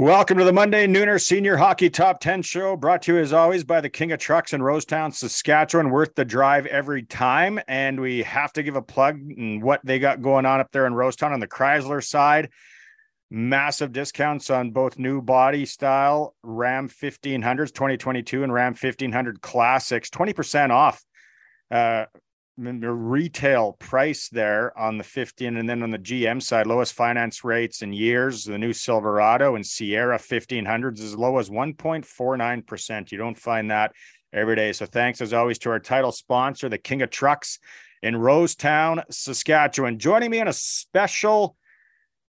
Welcome to the Monday Nooner Senior Hockey Top 10 show, brought to you as always by the King of Trucks in Rosetown, Saskatchewan. Worth the drive every time. And we have to give a plug and what they got going on up there in Rosetown on the Chrysler side. Massive discounts on both new body style Ram 1500s 2022 and Ram 1500 Classics, 20% off. Uh, retail price there on the 15 and then on the GM side lowest finance rates in years the new Silverado and Sierra 1500s as low as 1.49% you don't find that every day. So thanks as always to our title sponsor the King of Trucks in Rosetown Saskatchewan. Joining me on a special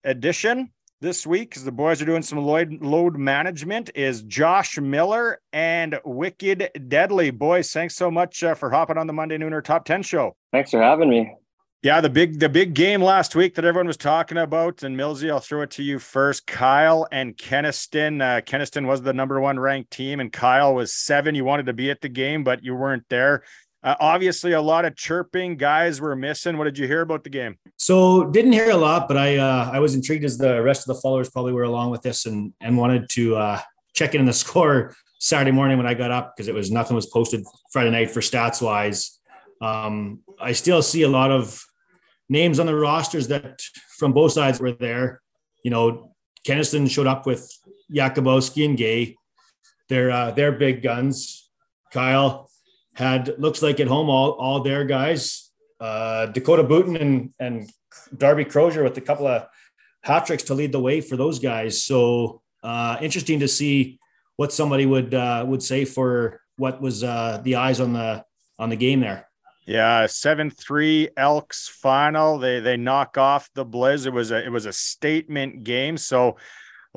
edition this week because the boys are doing some load, load management is Josh Miller and Wicked Deadly. Boys, thanks so much uh, for hopping on the Monday Nooner Top 10 show. Thanks for having me. Yeah, the big the big game last week that everyone was talking about, and Millsy, I'll throw it to you first. Kyle and Kenaston. Uh, Kenaston was the number one ranked team, and Kyle was seven. You wanted to be at the game, but you weren't there. Uh, obviously, a lot of chirping. Guys were missing. What did you hear about the game? So, didn't hear a lot, but I uh, I was intrigued as the rest of the followers probably were along with this, and and wanted to uh, check in the score Saturday morning when I got up because it was nothing was posted Friday night for stats wise. Um, I still see a lot of names on the rosters that from both sides were there. You know, Kenaston showed up with Yakubowski and Gay. They're uh, they're big guns. Kyle had looks like at home all all their guys. Uh, Dakota Booten and and Darby Crozier with a couple of hat tricks to lead the way for those guys. So uh, interesting to see what somebody would uh, would say for what was uh, the eyes on the on the game there. Yeah, seven three Elks final. They they knock off the Blizz. It was a it was a statement game. So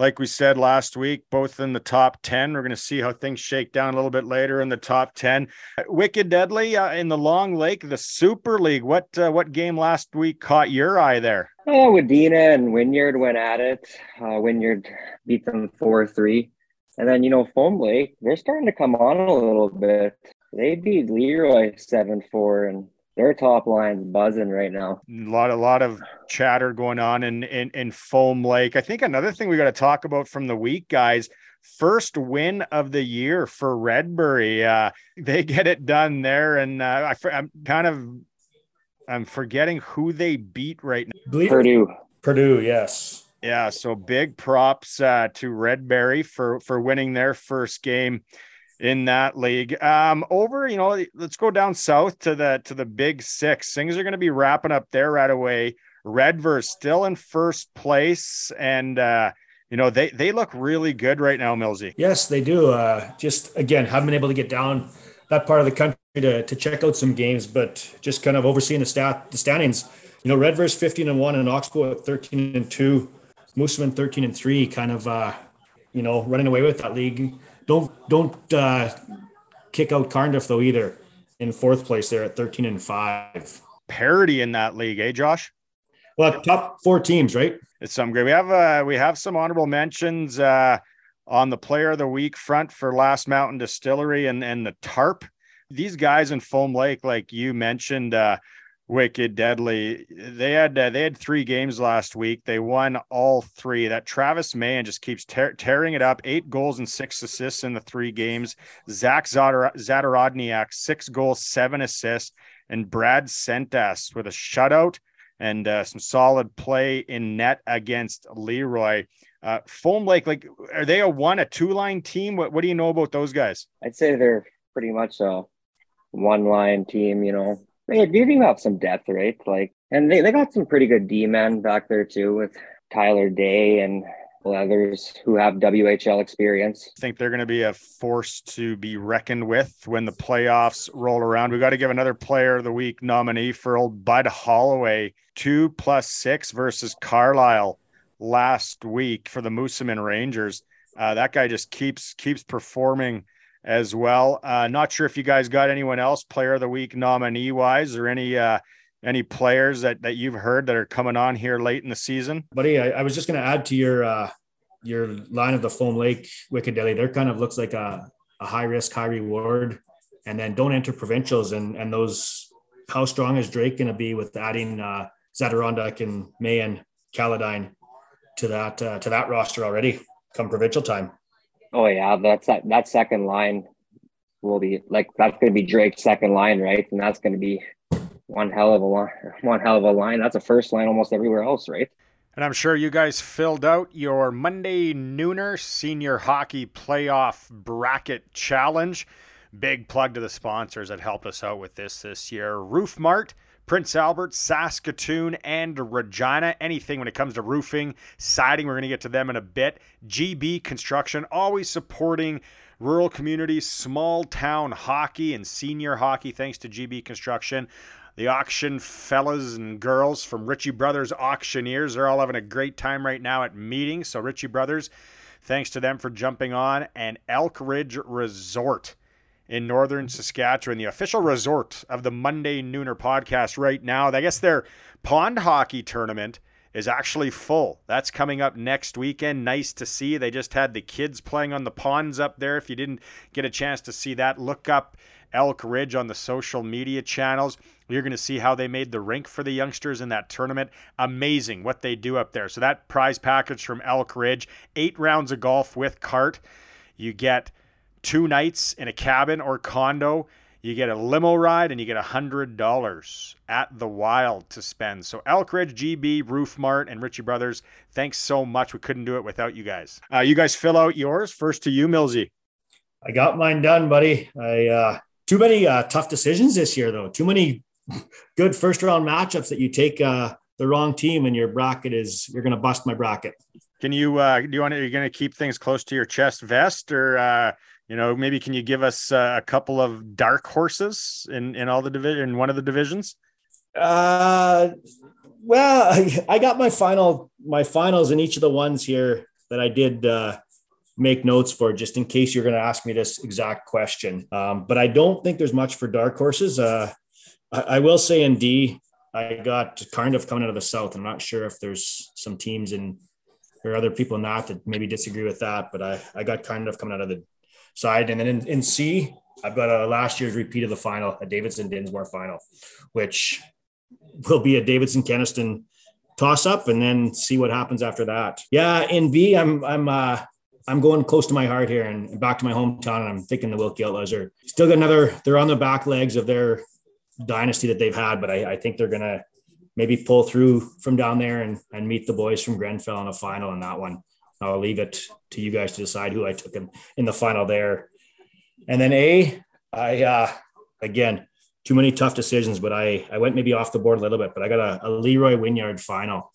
like we said last week, both in the top 10. We're going to see how things shake down a little bit later in the top 10. Wicked Deadly uh, in the Long Lake, the Super League. What uh, what game last week caught your eye there? Oh, Wadena and Wynyard went at it. Uh, Wynyard beat them 4 3. And then, you know, Foam Lake, they're starting to come on a little bit. They beat Leroy 7 4, and their top line's buzzing right now. A lot, a lot of chatter going on in in, in Foam Lake. I think another thing we got to talk about from the week, guys. First win of the year for Redbury. Uh, they get it done there, and uh, I, I'm kind of I'm forgetting who they beat right now. Perdue. Perdue, yes. Yeah, so big props uh, to Redbury for for winning their first game in that league. Um, over, you know, let's go down south to the to the Big Six. Things are going to be wrapping up there right away. Redvers still in first place, and uh, you know they they look really good right now, Millsy. Yes, they do. Uh, just again, haven't been able to get down that part of the country to to check out some games, but just kind of overseeing the stat the standings. You know, Redvers fifteen and one, and Oxbow at thirteen and two, Moosomin thirteen and three, kind of uh, you know running away with that league don't don't uh, kick out Carnduff though either. In fourth place, they're at thirteen and five. Parity in that league, eh, Josh? Well, top four teams, right? It's some great. We have uh, we have some honorable mentions uh, on the Player of the Week front for Last Mountain Distillery and and the Tarp. These guys in Foam Lake, like you mentioned, uh, wicked deadly. They had uh, they had three games last week. They won all three. That travis mahan just keeps tear- tearing it up. Eight goals and six assists in the three games. Zach Zadorodniak, six goals seven assists. And brad sentas with a shutout and uh, some solid play in net against leroy. Uh, foam lake like are they a one a two line team? What, what do you know about those guys? I'd say they're pretty much a one line team you know they do have some depth, right? Like, and they, they got some pretty good D men back there too with Tyler Day and others who have WHL experience. I think they're going to be a force to be reckoned with when the playoffs roll around. We got to give another player of the week nominee for old Bud Holloway, two plus six versus Carlisle last week for the Moosomin Rangers. Uh, that guy just keeps keeps performing as well. Uh, not sure if you guys got anyone else player of the week nominee wise or any uh, any players that that you've heard that are coming on here late in the season. Buddy, I, I was just going to add to your uh, your line of the Foam Lake Wicked Deadly. There kind of looks like a, a high risk, high reward, and then don't enter provincials and and those. How strong is Drake going to be with adding uh, Zadirondak and May and Caledine to that uh, to that roster already? come provincial time. Oh yeah, that's that that second line will be like that's going to be Drake's second line, right? And that's going to be one hell of a line, one hell of a line. That's a first line almost everywhere else, right? And I'm sure you guys filled out your Monday Nooner Senior Hockey Playoff Bracket Challenge. Big plug to the sponsors that helped us out with this this year Roof Mart, Prince Albert, Saskatoon, and Regina. Anything when it comes to roofing, siding, we're going to get to them in a bit. GB Construction, always supporting rural communities, small town hockey, and senior hockey, thanks to GB Construction. The auction fellas and girls from Ritchie Brothers Auctioneers, they're all having a great time right now at meetings. So, Ritchie Brothers, thanks to them for jumping on. And Elk Ridge Resort in northern Saskatchewan, the official resort of the Monday Nooner podcast right now. I guess their pond hockey tournament is actually full. That's coming up next weekend. Nice to see. They just had the kids playing on the ponds up there. If you didn't get a chance to see that, look up Elk Ridge on the social media channels. You're going to see how they made the rink for the youngsters in that tournament. Amazing what they do up there. So, that prize package from Elk Ridge, eight rounds of golf with cart. You get two nights in a cabin or condo. You get a limo ride and you get a $100 at the wild to spend. So, Elk Ridge, GB, Roof Mart, and Ritchie Brothers, thanks so much. We couldn't do it without you guys. Uh, you guys fill out yours. First to you, Millsy. I got mine done, buddy. I, uh, too many uh, tough decisions this year, though. Too many good first round matchups that you take uh, the wrong team and your bracket is you're going to bust my bracket. Can you uh, do you want to, you're going to keep things close to your chest vest or uh, you know maybe can you give us uh, a couple of dark horses in in all the division in one of the divisions? Uh, well, I, I got my final my finals in each of the ones here that I did uh, make notes for just in case you're going to ask me this exact question. Um, but I don't think there's much for dark horses. Uh, I, I, will say in D, I got kind of coming out of the South. I'm not sure if there's some teams in or other people not that that maybe disagree with that, but I, I got kind of coming out of the side. And then in, in C, I've got a last year's repeat of the final, a Davidson Dinsmore final, which will be a Davidson Kenaston toss up and then see what happens after that. Yeah, in B, I'm I'm uh I'm going close to my heart here and back to my hometown, and I'm thinking the Wilkie Outlaws are still got another. They're on the back legs of their dynasty that they've had, but I, I think they're gonna maybe pull through from down there and, and meet the boys from Grenfell in a final in that one. I'll leave it to you guys to decide who I took in, in the final there. And then A, I uh, again too many tough decisions, but I I went maybe off the board a little bit, but I got a, a Leroy Wynyard final.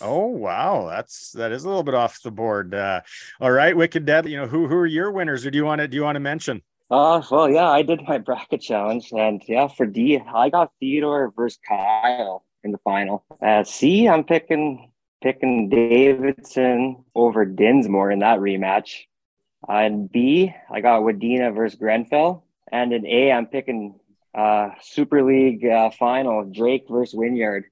Oh wow, that's that is a little bit off the board. Uh, all right, Wicked Dead. You know who who are your winners, or do you want to do you want to mention? Uh, well, yeah, I did my bracket challenge, and yeah, for D, I got Theodore versus Kyle in the final. Uh, C, I'm picking picking Davidson over Dinsmore in that rematch. Uh, and B, I got Wadena versus Grenfell, and in A, I'm picking uh, Super League uh, final Drake versus Wynyard.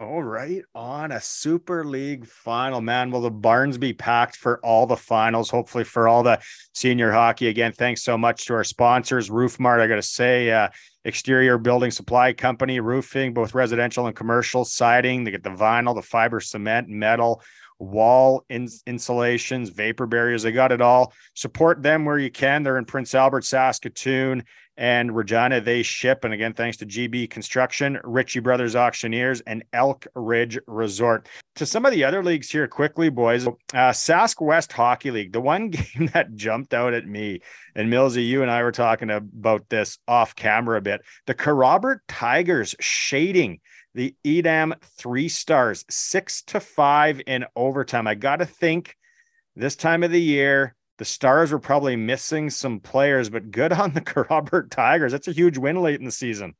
All right, on a Super League final, man. Will the barns be packed for all the finals? Hopefully, for all the senior hockey. Again, thanks so much to our sponsors, Roof Mart. I got to say, uh, exterior building supply company, roofing, both residential and commercial, siding. They get the vinyl, the fiber cement, metal, wall in- insulations, vapor barriers. They got it all. Support them where you can. They're in Prince Albert, Saskatoon, and Regina. They ship. And again, thanks to GB Construction, Ritchie Brothers Auctioneers, and Elk Ridge Resort. To some of the other leagues here, quickly, boys. Uh, Sask West Hockey League, the one game that jumped out at me, and Millsy, you and I were talking about this off camera a bit. The Kerrobert Tigers shading the Edam three stars, six to five in overtime. I got to think this time of the year, the Stars were probably missing some players, but good on the Kerrobert Tigers. That's a huge win late in the season.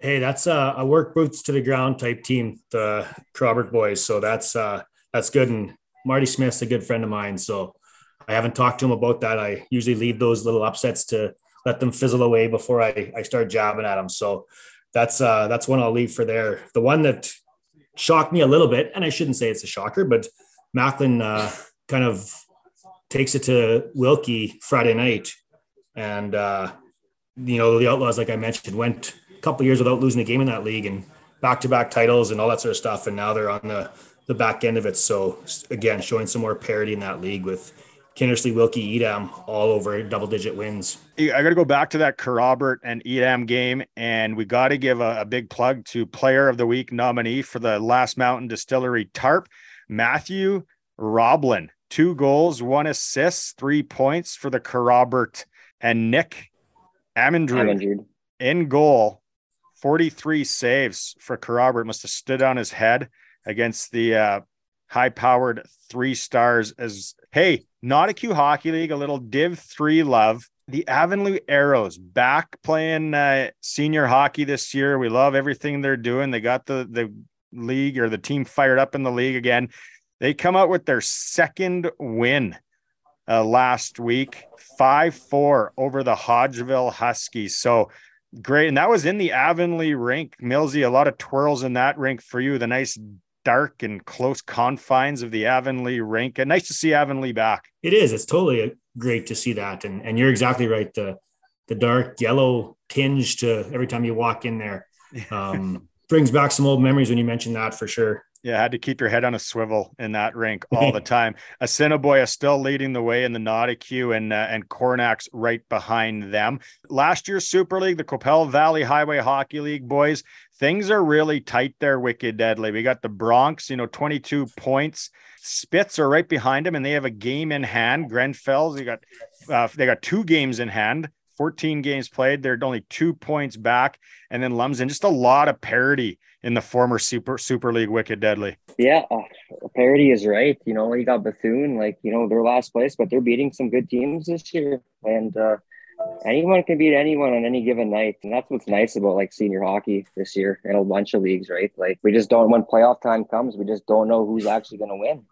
Hey, that's a, a work boots to the ground type team, the Kerrobert boys. So that's uh, that's good. And Marty Smith's a good friend of mine. So I haven't talked to him about that. I usually leave those little upsets to let them fizzle away before I, I start jabbing at them. So that's uh, that's one I'll leave for there. The one that shocked me a little bit, and I shouldn't say it's a shocker, but Macklin uh, kind of takes it to Wilkie Friday night, and uh, you know the Outlaws, like I mentioned, went a couple years without losing a game in that league and back to back titles and all that sort of stuff, and now they're on the the back end of it. So again, showing some more parity in that league with Kindersley, Wilkie, Edam all over double digit wins. I got to go back to that Kerrobert and Edam game, and we got to give a, a, big plug to Player of the Week nominee for the Last Mountain Distillery Tarp, Matthew Roblin. Two goals, one assist, three points for the Kerrobert, and Nick Amendrud in goal. 43 saves for Kerrobert. Must have stood on his head against the uh, high powered three stars as hey, Nautica Hockey League, a little Div 3 love. The Avonlea Arrows back playing uh, senior hockey this year. We love everything they're doing. They got the the league or the team fired up in the league again. They come out with their second win uh, last week, 5 4 over the Hodgeville Huskies. So great. And that was in the Avonlea rink. Millsy, a lot of twirls in that rink for you. The nice dark and close confines of the Avonlea rink. And nice to see Avonlea back. It is. It's totally great to see that. And and you're exactly right. The the dark yellow tinge to every time you walk in there um, brings back some old memories when you mention that for sure. Yeah, had to keep your head on a swivel in that rink all the time. Assiniboia still leading the way in the Nautica and uh, and Coronach right behind them. Last year's Super League, the Qu'Appelle Valley Highway Hockey League boys, things are really tight there. Wicked Deadly. We got the Bronx, you know, 22 points. Spitz are right behind them, and they have a game in hand. Grenfell's, they got uh, they got two games in hand. 14 games played. They're only two points back. And then Lumsden, just a lot of parity in the former Super Super League Wicked Deadly. Yeah, uh, parity is right. You know, you got Bethune, like, you know, they're last place, but they're beating some good teams this year. And uh, anyone can beat anyone on any given night. And that's what's nice about like senior hockey this year in a bunch of leagues, right? Like, we just don't, when playoff time comes, we just don't know who's actually going to win.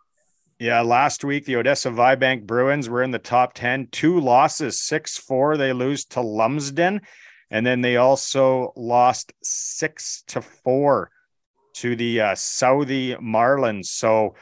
Yeah, last week the Odessa Vibank Bruins were in the top 10, two losses, 6 4. They lose to Lumsden. And then they also lost 6 to 4 to the uh, Southey Marlins. So,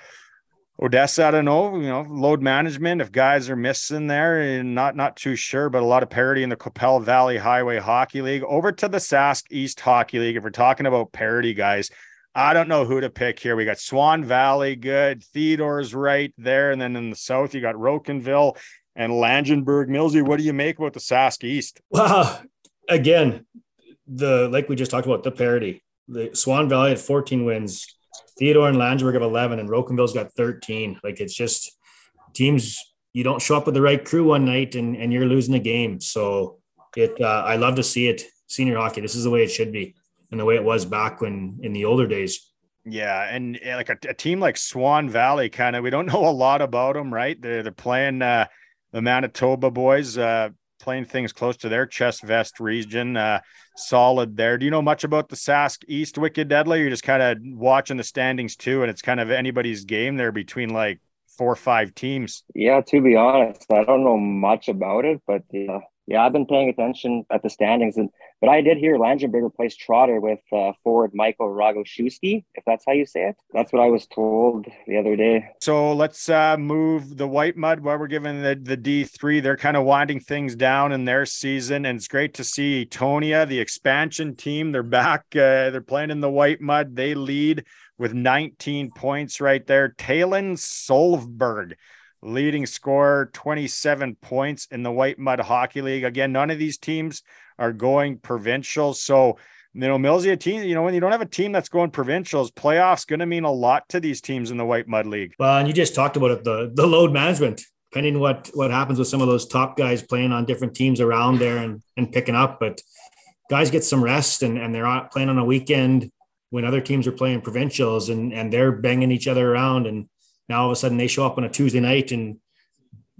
Odessa, I don't know, you know, load management. If guys are missing there, and not not too sure, but a lot of parity in the Qu'Appelle Valley Highway Hockey League. Over to the Sask East Hockey League. If we're talking about parity, guys, I don't know who to pick here. We got Swan Valley, good. Theodore's right there. And then in the south, you got Rocanville and Langenburg. Millsy, what do you make about the Sask East? Well, again, the like we just talked about, the parity. The Swan Valley had 14 wins. Theodore and Langenburg have 11, and Rocanville's got 13. Like it's just teams, you don't show up with the right crew one night and, and you're losing the game. So it, uh, I love to see it. Senior hockey, this is the way it should be and the way it was back when in the older days. Yeah, and like a, a team like Swan Valley, kind of, we don't know a lot about them, right? They're they're playing uh, the Manitoba boys, uh, playing things close to their chest vest region. Uh, solid there. Do you know much about the Sask East Wicked Deadly? You're just kind of watching the standings too, and it's kind of anybody's game there between like four or five teams. Yeah, to be honest, I don't know much about it, but yeah, yeah, I've been paying attention at the standings, and but I did hear Langenburg replaced Trotter with uh, forward Michael Ragoshewski, if that's how you say it. That's what I was told the other day. So let's uh, move the White Mud while we're giving the, the D3. They're kind of winding things down in their season, and it's great to see Tonia, the expansion team. They're back. Uh, they're playing in the White Mud. They lead with 19 points right there. Talon Solvberg leading scorer, 27 points in the White Mud Hockey League. Again, none of these teams are going provincial. So, you know, Millsy, a team, you know, when you don't have a team that's going provincials, playoffs going to mean a lot to these teams in the White Mud League. Well, and you just talked about it, the, the load management, depending what, what happens with some of those top guys playing on different teams around there and, and picking up. But guys get some rest and, and they're playing on a weekend when other teams are playing provincials and, and they're banging each other around. And now all of a sudden they show up on a Tuesday night and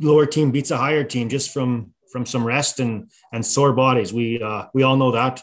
lower team beats a higher team just from from some rest and and sore bodies. We uh, we all know that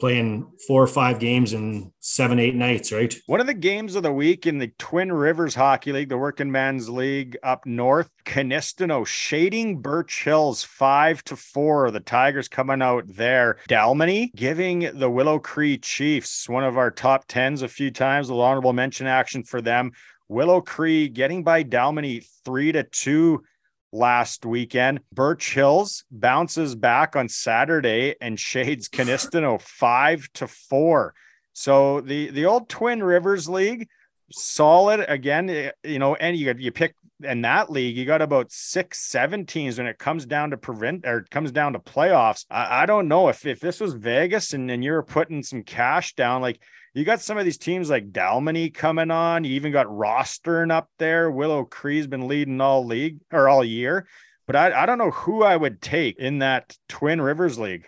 playing four or five games in seven eight nights, right? One of the games of the week in the Twin Rivers Hockey League, the Working Man's League up north, Kinistino shading Birch Hills five to four. The Tigers coming out there. Dalmeny giving the Willow Cree Chiefs one of our top tens a few times. The honorable mention action for them Willow Cree getting by Dalmeny three to two last weekend. Birch Hills bounces back on Saturday and shades Kinistino five to four. So the the old Twin Rivers League, solid again. Eh, you know, and you you pick in that league, you got about six, seven teams when it comes down to prevent or it comes down to playoffs. I, I don't know if if this was Vegas and, and you're putting some cash down, like you got some of these teams like Dalmeny coming on. You even got Rosthern up there. Willow Cree's been leading all league or all year. But I, I don't know who I would take in that Twin Rivers League.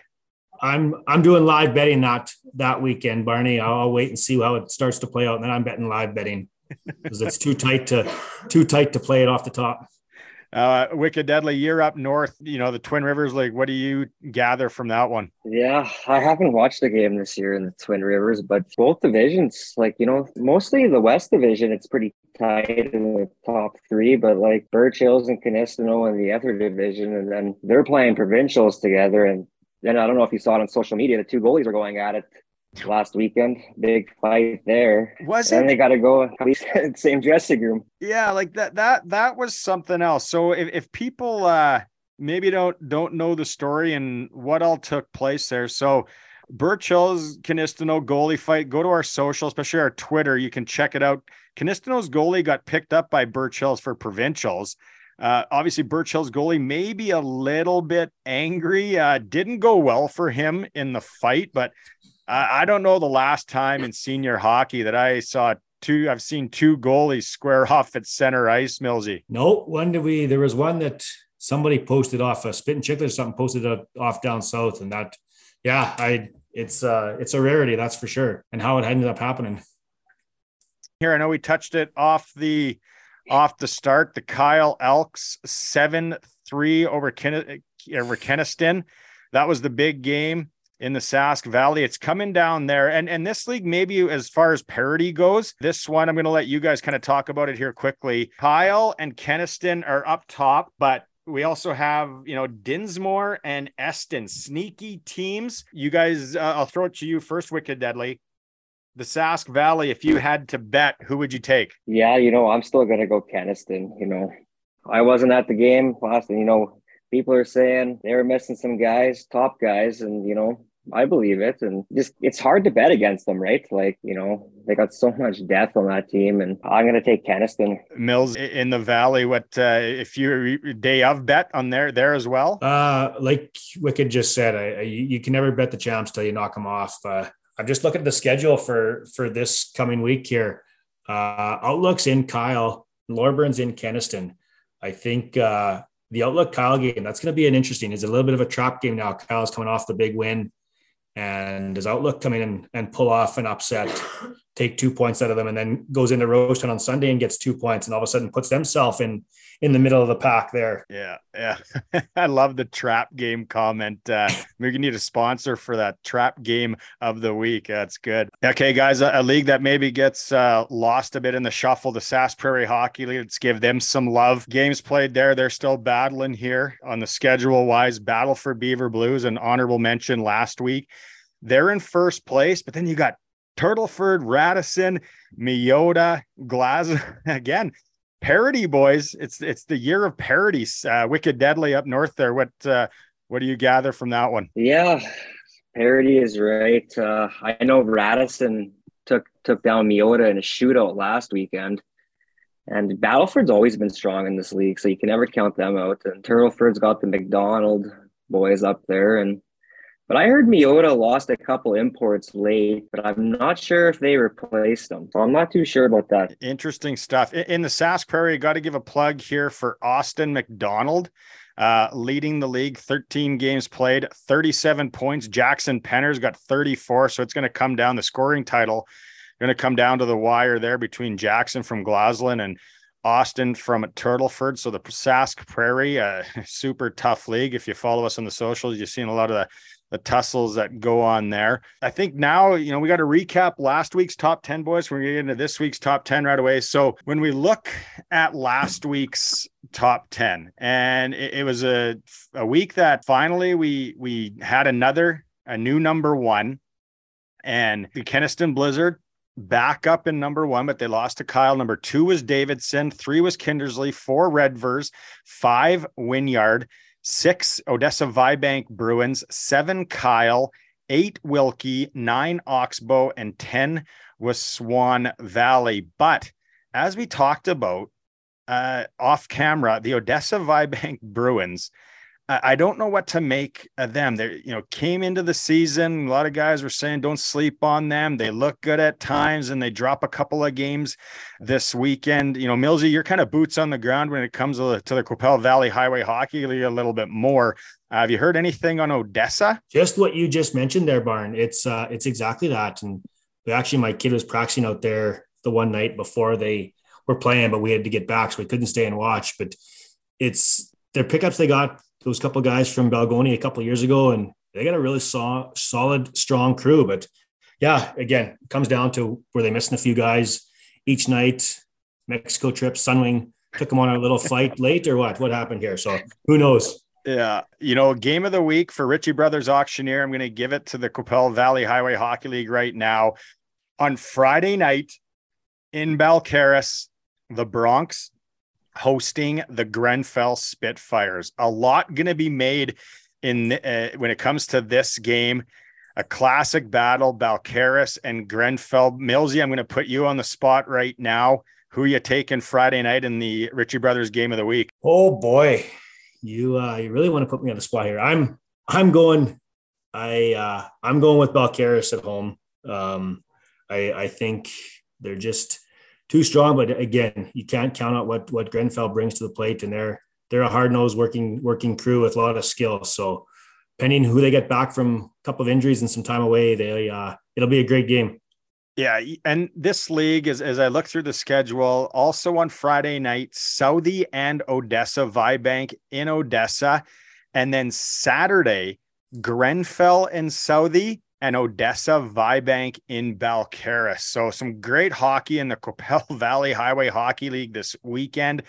I'm I'm doing live betting that that weekend, Barney. I'll, wait and see how it starts to play out, and then I'm betting live betting because it's too tight to too tight to play it off the top. Uh, Wicked Deadly, you're up north. You know the Twin Rivers League. What do you gather from that one? Yeah, I haven't watched the game this year in the Twin Rivers, but both divisions, like you know, mostly the West Division, it's pretty tight in the top three. But like Birch Hills and Kinistino in the other division, and then they're playing provincials together. And then I don't know if you saw it on social media, the two goalies are going at it last weekend. Big fight there. Was and it? they got to go at least same dressing room. Yeah, like that. That that was something else. So if, if people uh maybe don't don't know the story and what all took place there, so. Birch Hills Kinistino goalie fight. Go to our social, especially our Twitter. You can check it out. Kinistino's goalie got picked up by Birch Hills for provincials. Uh, obviously, Birch Hill's goalie maybe a little bit angry. Uh, didn't go well for him in the fight, but I, I don't know the last time in senior hockey that I saw two. I've seen two goalies square off at center ice, Millsy. No, when did we? There was one that somebody posted off a uh, spit and chicklet or something posted off down south, and that, yeah, I it's uh it's a rarity that's for sure, and how it ended up happening. Here, I know we touched it off the off the start. The Kyle Elks seven three over Ken- over Kenaston. That was the big game in the Sask Valley. It's coming down there. And and this league, maybe as far as parity goes, this one I'm going to let you guys kind of talk about it here quickly. Kyle and Kenaston are up top, but we also have, you know, Dinsmore and Eston, sneaky teams. You guys, uh, I'll throw it to you first, Wicked Deadly. The Sask Valley, if you had to bet, who would you take? Yeah, you know, I'm still going to go Kenaston. You know, I wasn't at the game last, you know, people are saying they were missing some guys, top guys, and, you know, I believe it. And just it's hard to bet against them, right? Like, you know, they got so much depth on that team. And I'm gonna take Kenaston. Mills in the valley. What uh if you day of bet on there there as well? Uh like Wicked just said, I, I you can never bet the champs till you knock them off. Uh I'm just looking at the schedule for for this coming week here. Uh Outlook's in Kyle, Loreburn's in Kenaston. I think uh the Outlook Kyle game, that's going to be an interesting. It's a little bit of a trap game now. Kyle's coming off the big win and does Outlook come in and, and pull off an upset, take two points out of them, and then goes into Rosetown on Sunday and gets two points, and all of a sudden puts themselves in in the middle of the pack there. Yeah, yeah. I love the trap game comment. Uh, we need a sponsor for that trap game of the week. That's good. Okay, guys, a, a league that maybe gets uh, lost a bit in the shuffle, the Sask Prairie Hockey League. Let's give them some love. Games played there. They're still battling here on the schedule wise. Battleford Beaver Blues, an honorable mention last week. They're in first place, but then you got Turtleford, Radisson, Meota, Glass again parody boys. It's it's the year of parodies. Uh, wicked deadly up north there. What uh, what do you gather from that one? Yeah parody is right. Uh, i know radisson took took down meota in a shootout last weekend. And battleford's always been strong in this league so you can never count them out. And turtleford's got the mcdonald boys up there and but I heard Meota lost a couple imports late, but I'm not sure if they replaced them. So I'm not too sure about that. Interesting stuff. In the Sask Prairie, got to give a plug here for Austin McDonald. Uh, leading the league, 13 games played, 37 points. Jackson Penner's got 34. So it's going to come down the scoring title, going to come down to the wire there between Jackson from Glaslyn and Austin from Turtleford. So the Sask Prairie, uh, super tough league. If you follow us on the socials, you've seen a lot of the the tussles that go on there. I think now, you know, we got to recap last week's top 10 boys. We're going to get into this week's top 10 right away. So when we look at last week's top 10, and it, it was a, a week that finally we we had another a new number one and the Kenaston Blizzard back up in number one, but they lost to Kyle. Number two was Davidson, three was Kindersley, four Redvers, five Wynyard six Odessa Vibank Bruins, seven Kyle, eight Wilkie, nine Oxbow, and 10 with Swan Valley. But as we talked about uh, off camera, the Odessa Vibank Bruins I don't know what to make of them. They, you know, came into the season. A lot of guys were saying don't sleep on them. They look good at times, and they drop a couple of games this weekend. You know, Millsy, you're kind of boots on the ground when it comes to the, to the Qu'Appelle Valley Highway Hockey League a little bit more. Uh, have you heard anything on Odessa? Just what you just mentioned there, Barn. It's uh, it's exactly that. And actually, my kid was practicing out there the one night before they were playing, but we had to get back, so we couldn't stay and watch. But it's their pickups they got those couple guys from Balgonie a couple years ago, and they got a really so- solid, strong crew. But yeah, again, comes down to were they missing a few guys each night? Mexico trip, Sunwing took them on a little flight late, or what? What happened here? So who knows? Yeah, you know, game of the week for Ritchie Brothers Auctioneer. I'm going to give it to the Qu'Appelle Valley Highway Hockey League right now. On Friday night in Balcarres, the Bronx hosting the Grenfell Spitfires. A lot going to be made in uh, when it comes to this game. A classic battle, Balcarres and Grenfell. Millsy, I'm going to put you on the spot right now. Who you taking Friday night in the Ritchie Brothers game of the week? Oh boy, you uh, you really want to put me on the spot here. I'm I'm going. I uh, I'm going with Balcarres at home. Um, I I think they're just too strong. But again, you can't count out what what Grenfell brings to the plate, and they're they're a hard nosed working working crew with a lot of skill. So, depending who they get back from a couple of injuries and some time away, they uh, it'll be a great game. Yeah, and this league, as, as I look through the schedule, also on Friday night, Southey and Odessa Vibank in Odessa, and then Saturday, Grenfell and Southey, and Odessa Vibank in Balcarres. So some great hockey in the Qu'Appelle Valley Highway Hockey League this weekend.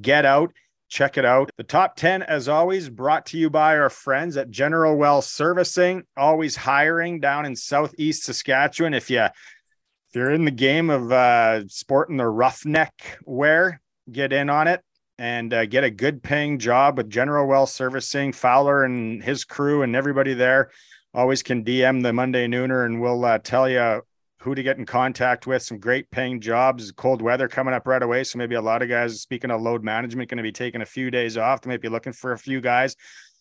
Get out, check it out. The top 10, as always, brought to you by our friends at General Well Servicing, always hiring down in Southeast Saskatchewan. If you if you're in the game of uh, sporting the roughneck wear, get in on it and uh, get a good paying job with General Well Servicing, Fowler and his crew and everybody there always can DM the Monday Nooner and we'll uh, tell you who to get in contact with. Some great paying jobs. Cold weather coming up right away. So maybe a lot of guys, speaking of load management, going to be taking a few days off. They might be looking for a few guys.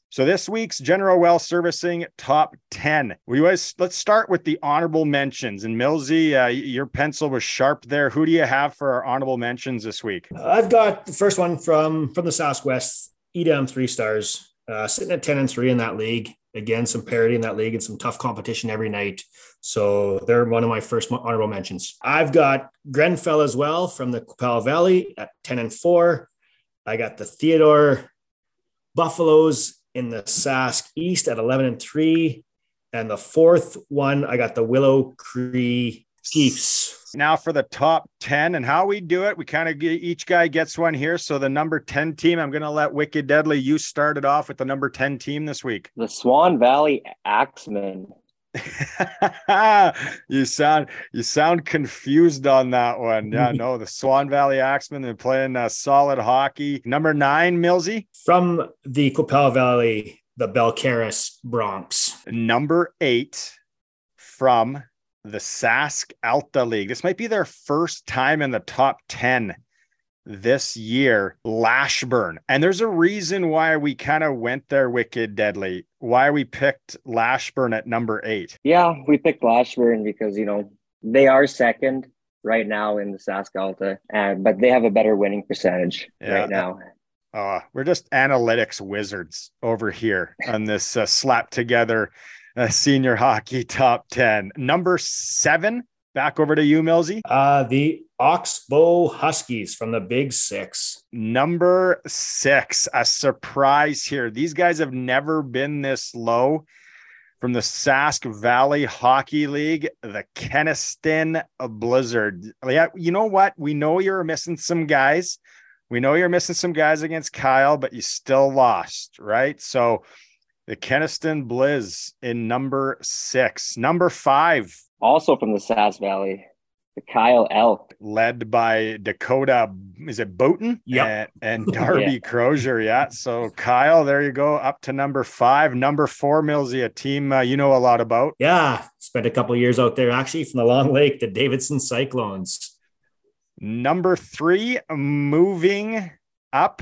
So this week's General Well Servicing top 10. We always, let's start with the honorable mentions. And Millsy, uh, your pencil was sharp there. Who do you have for our honorable mentions this week? I've got the first one from from the Southwest, West, Edam three stars, uh, sitting at 10 and 3 in that league again some parity in that league and some tough competition every night. So they're one of my first honorable mentions. I've got Grenfell as well from the Qu'Appelle Valley at 10 and 4. I got the Theodore Buffaloes in the Sask East at 11 and 3. And the fourth one, I got the Willow Cree Chiefs now for the top 10 and how we do it. We kind of each guy gets one here. So the number 10 team, I'm going to let Wicked Deadly, you started off with the number 10 team this week. The Swan Valley Axemen. you sound you sound confused on that one. Yeah, no, the Swan Valley Axemen they're playing uh, solid hockey. Number nine, Millsy from the Qu'Appelle Valley, the Balcarres Bronx. Number eight from the Sask Alta League. This might be their first time in the top 10 this year, Lashburn. And there's a reason why we kind of went there, Wicked Deadly, why we picked Lashburn at number eight. Yeah, we picked Lashburn because, you know, they are second right now in the Sask Alta, and, but they have a better winning percentage yeah. right now. Uh, we're just analytics wizards over here on this uh, slap together uh, senior hockey top 10. Number seven, back over to you, Millsy. Uh, the Oxbow Huskies from the Big Six. Number six, a surprise here. These guys have never been this low from the Sask Valley Hockey League, the Kenaston Blizzard. Yeah, you know what? We know you're missing some guys. We know you're missing some guys against Kyle, but you still lost, right? So the Kenaston Blizz in number six. Number five. Also from the Sask Valley. the Kyle Elk. led by Dakota. Is it Boughton? Yeah. And, and Darby Crozier. Yeah. So Kyle, there you go, up to number five. Number four, Millsy, a team uh, you know a lot about. Yeah, spent a couple years out there actually from the Long Lake, the Davidson Cyclones. Number three, moving up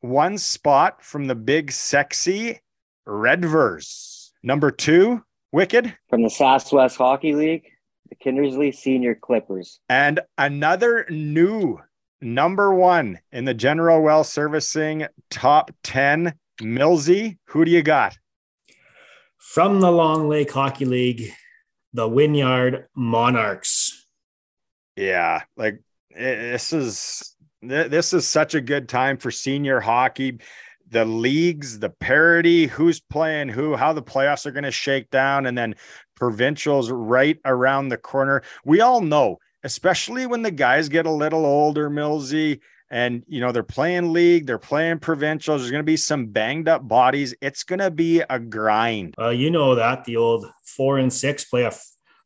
one spot from the big sexy Redvers. Number two, Wicked. From the Southwest Hockey League, the Kindersley Senior Clippers. And another new number one in the general well servicing top 10, Millsy. Who do you got? From the Long Lake Hockey League, the Wynyard Monarchs. Yeah, like eh, this is this is such a good time for senior hockey the leagues the parity who's playing who how the playoffs are going to shake down and then provincials right around the corner. We all know especially when the guys get a little older millsy and you know they're playing league they're playing provincials there's going to be some banged up bodies. It's going to be a grind. Uh, you know that the old four and six play a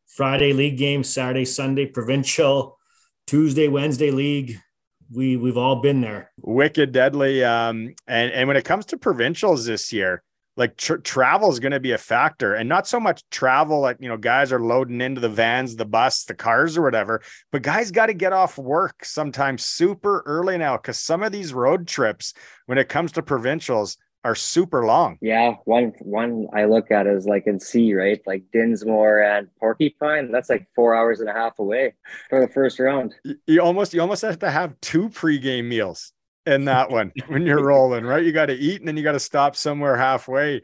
friday league game saturday sunday provincial tuesday wednesday league we we've all been there. Wicked deadly. Um, and and when it comes to provincials this year, like tr- travel is going to be a factor, and not so much travel like you know guys are loading into the vans, the bus, the cars, or whatever. But guys got to get off work sometimes super early now because some of these road trips, when it comes to provincials, are super long. Yeah, one one I look at is like in C, right? Like Dinsmore and Porcupine. That's like four hours and a half away for the first round. You almost you almost have to have two pregame meals in that one when you're rolling, right? You got to eat and then you got to stop somewhere halfway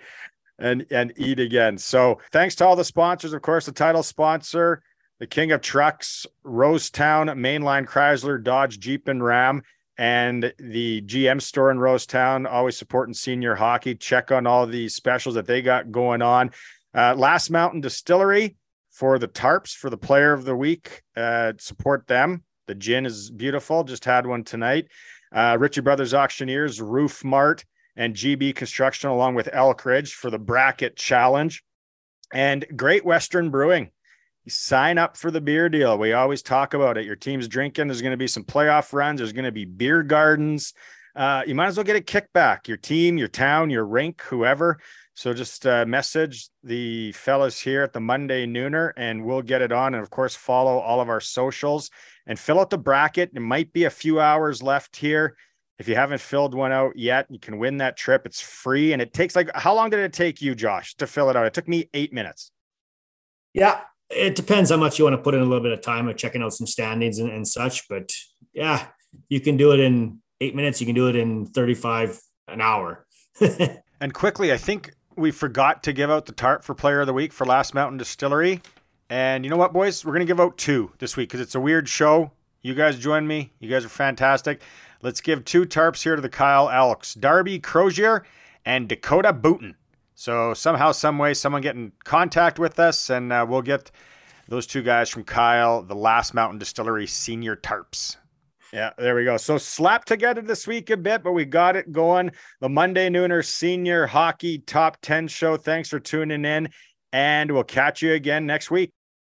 and and eat again. So thanks to all the sponsors, of course, the title sponsor, the King of Trucks, Rosetown, Mainline Chrysler, Dodge, Jeep, and Ram and the GM store in Rosetown, always supporting senior hockey. Check on all the specials that they got going on. Uh, Last Mountain Distillery for the tarps for the player of the week. Uh, support them. The gin is beautiful. Just had one tonight. Uh, Ritchie Brothers Auctioneers, Roof Mart, and GB Construction, along with Elk Ridge for the bracket challenge. And Great Western Brewing sign up for the beer deal. We always talk about it. Your team's drinking. There's going to be some playoff runs. There's going to be beer gardens. Uh, you might as well get a kickback. Your team, your town, your rink, whoever. So just uh, message the fellas here at the Monday Nooner, and we'll get it on. And of course, follow all of our socials and fill out the bracket. It might be a few hours left here. If you haven't filled one out yet, you can win that trip. It's free, and it takes like how long did it take you, Josh, to fill it out? It took me eight minutes. Yeah, it depends how much you want to put in a little bit of time of checking out some standings and, and such. But yeah, you can do it in eight minutes. You can do it in 35 an hour. and quickly, I think we forgot to give out the tarp for player of the week for Last Mountain Distillery. And you know what, boys? We're going to give out two this week because it's a weird show. You guys join me. You guys are fantastic. Let's give two tarps here to the Kyle Elks, Darby Crozier and Dakota Boughton. So somehow, some way, someone get in contact with us, and uh, we'll get those two guys from Kyle, the Last Mountain Distillery Senior Tarps. Yeah, there we go. So slap together this week a bit, but we got it going. The Monday Nooner Senior Hockey Top 10 show. Thanks for tuning in, and we'll catch you again next week.